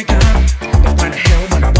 me God, what the hell when I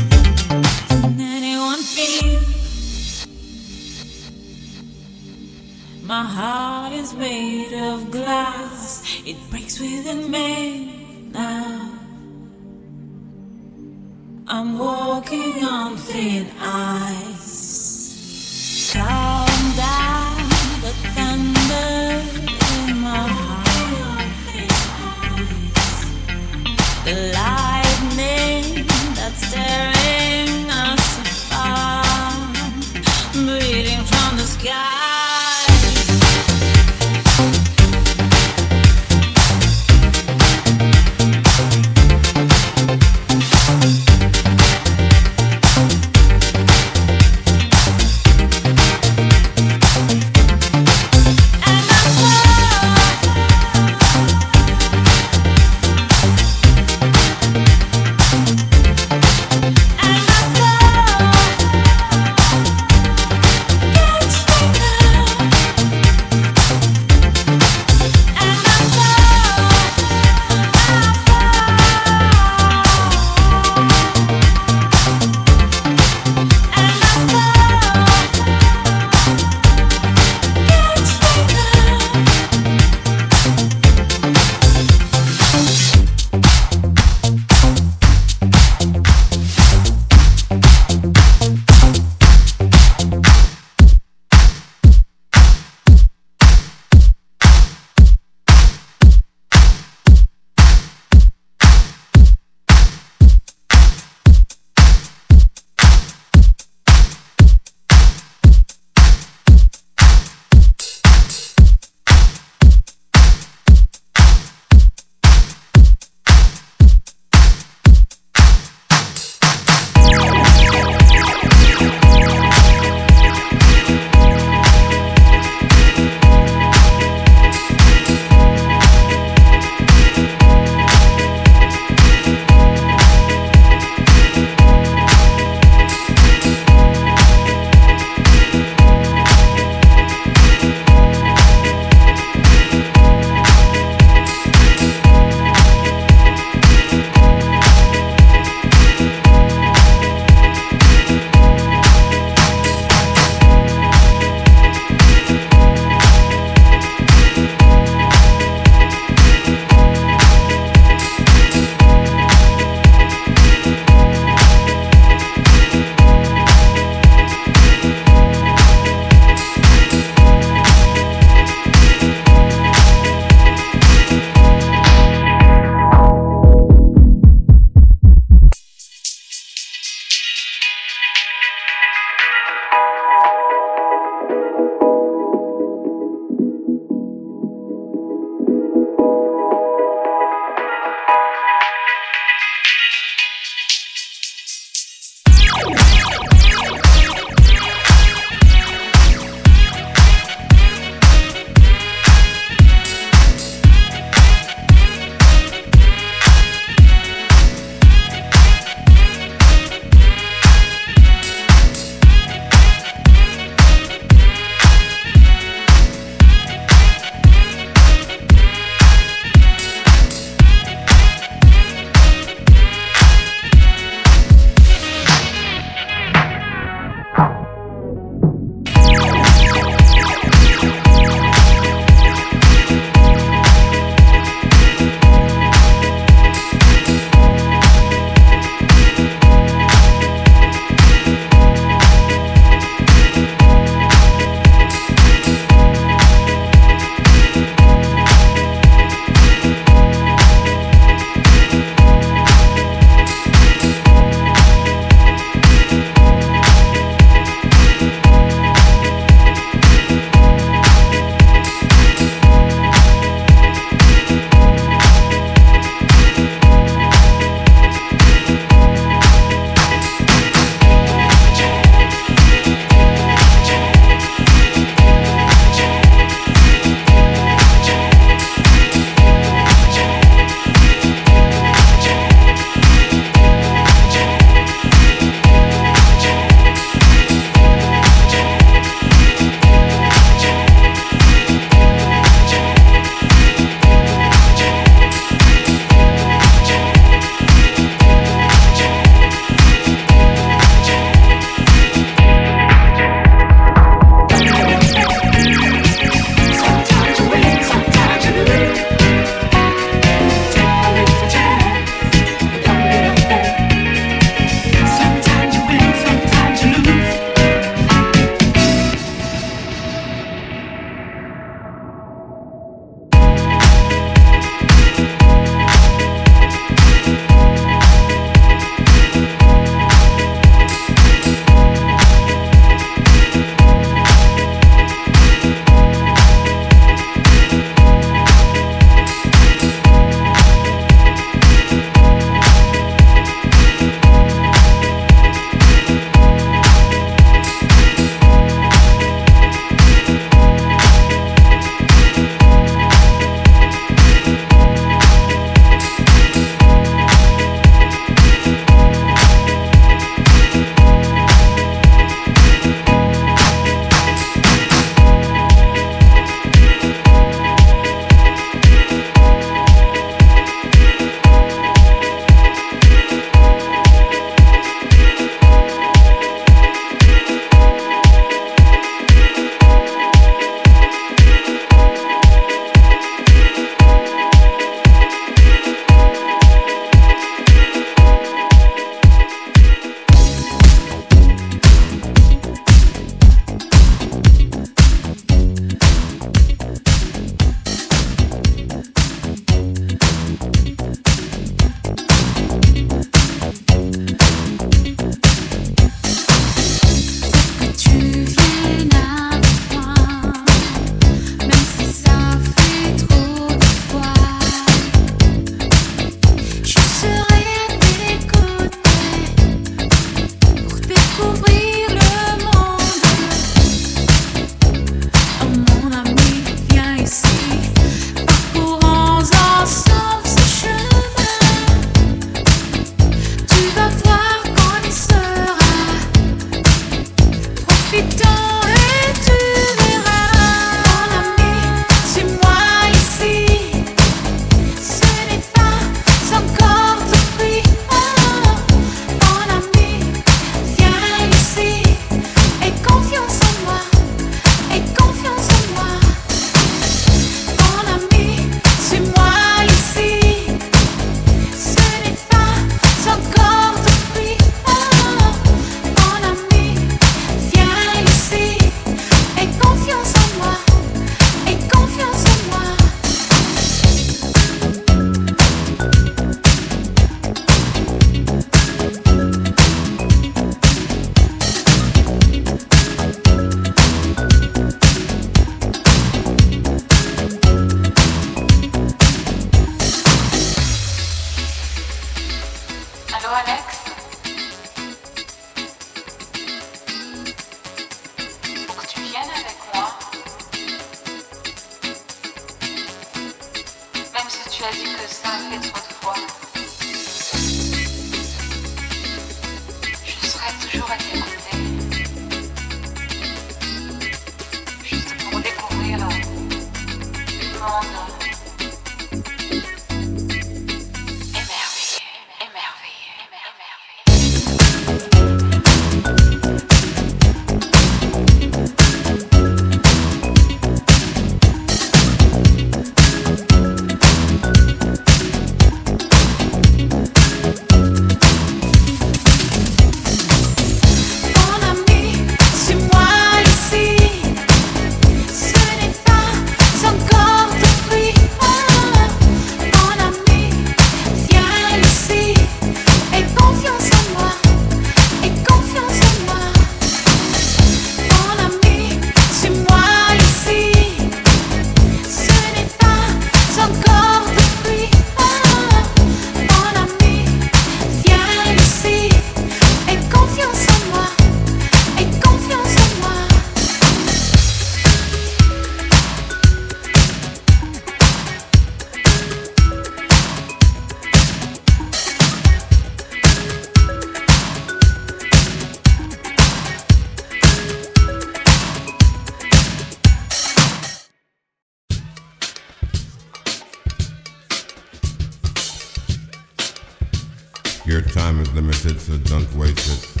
Your time is limited, so don't waste it.